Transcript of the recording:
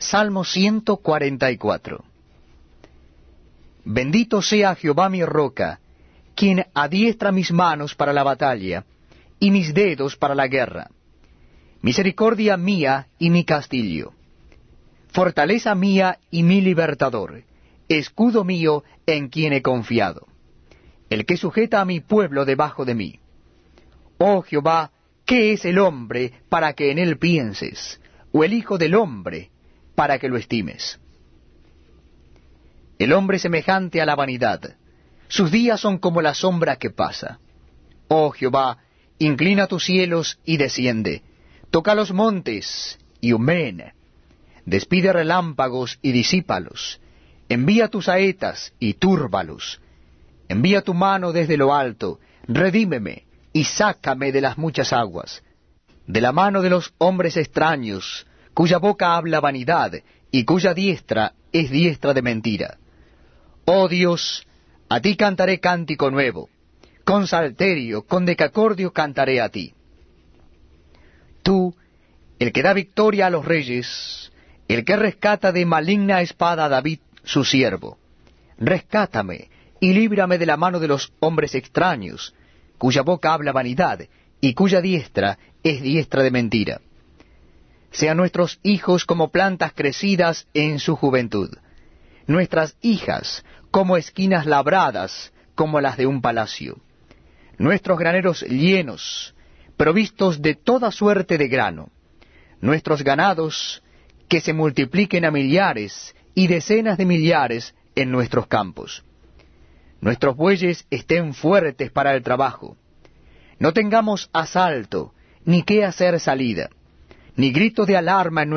Salmo 144 Bendito sea Jehová mi roca, quien adiestra mis manos para la batalla, y mis dedos para la guerra. Misericordia mía y mi castillo. Fortaleza mía y mi libertador, escudo mío en quien he confiado, el que sujeta a mi pueblo debajo de mí. Oh Jehová, ¿qué es el hombre para que en él pienses? ¿O el hijo del hombre para que lo estimes? El hombre semejante a la vanidad, sus días son como la sombra que pasa. Oh Jehová, inclina tus cielos y desciende, toca los montes y humeen, despide relámpagos y disípalos, envía tus saetas y túrbalos, envía tu mano desde lo alto, redímeme y sácame de las muchas aguas, de la mano de los hombres extraños, cuya boca habla vanidad y cuya diestra es diestra de mentira. Oh Dios, a ti cantaré cántico nuevo, con salterio, con decacordio cantaré a ti. Tú, el que da victoria a los reyes, el que rescata de maligna espada a David, su siervo. Rescátame y líbrame de la mano de los hombres extraños, cuya boca habla vanidad y cuya diestra es diestra de mentira. Sean nuestros hijos como plantas crecidas en su juventud, nuestras hijas como esquinas labradas como las de un palacio, nuestros graneros llenos, provistos de toda suerte de grano, nuestros ganados que se multipliquen a millares y decenas de millares en nuestros campos. Nuestros bueyes estén fuertes para el trabajo. No tengamos asalto, ni qué hacer salida, ni grito de alarma en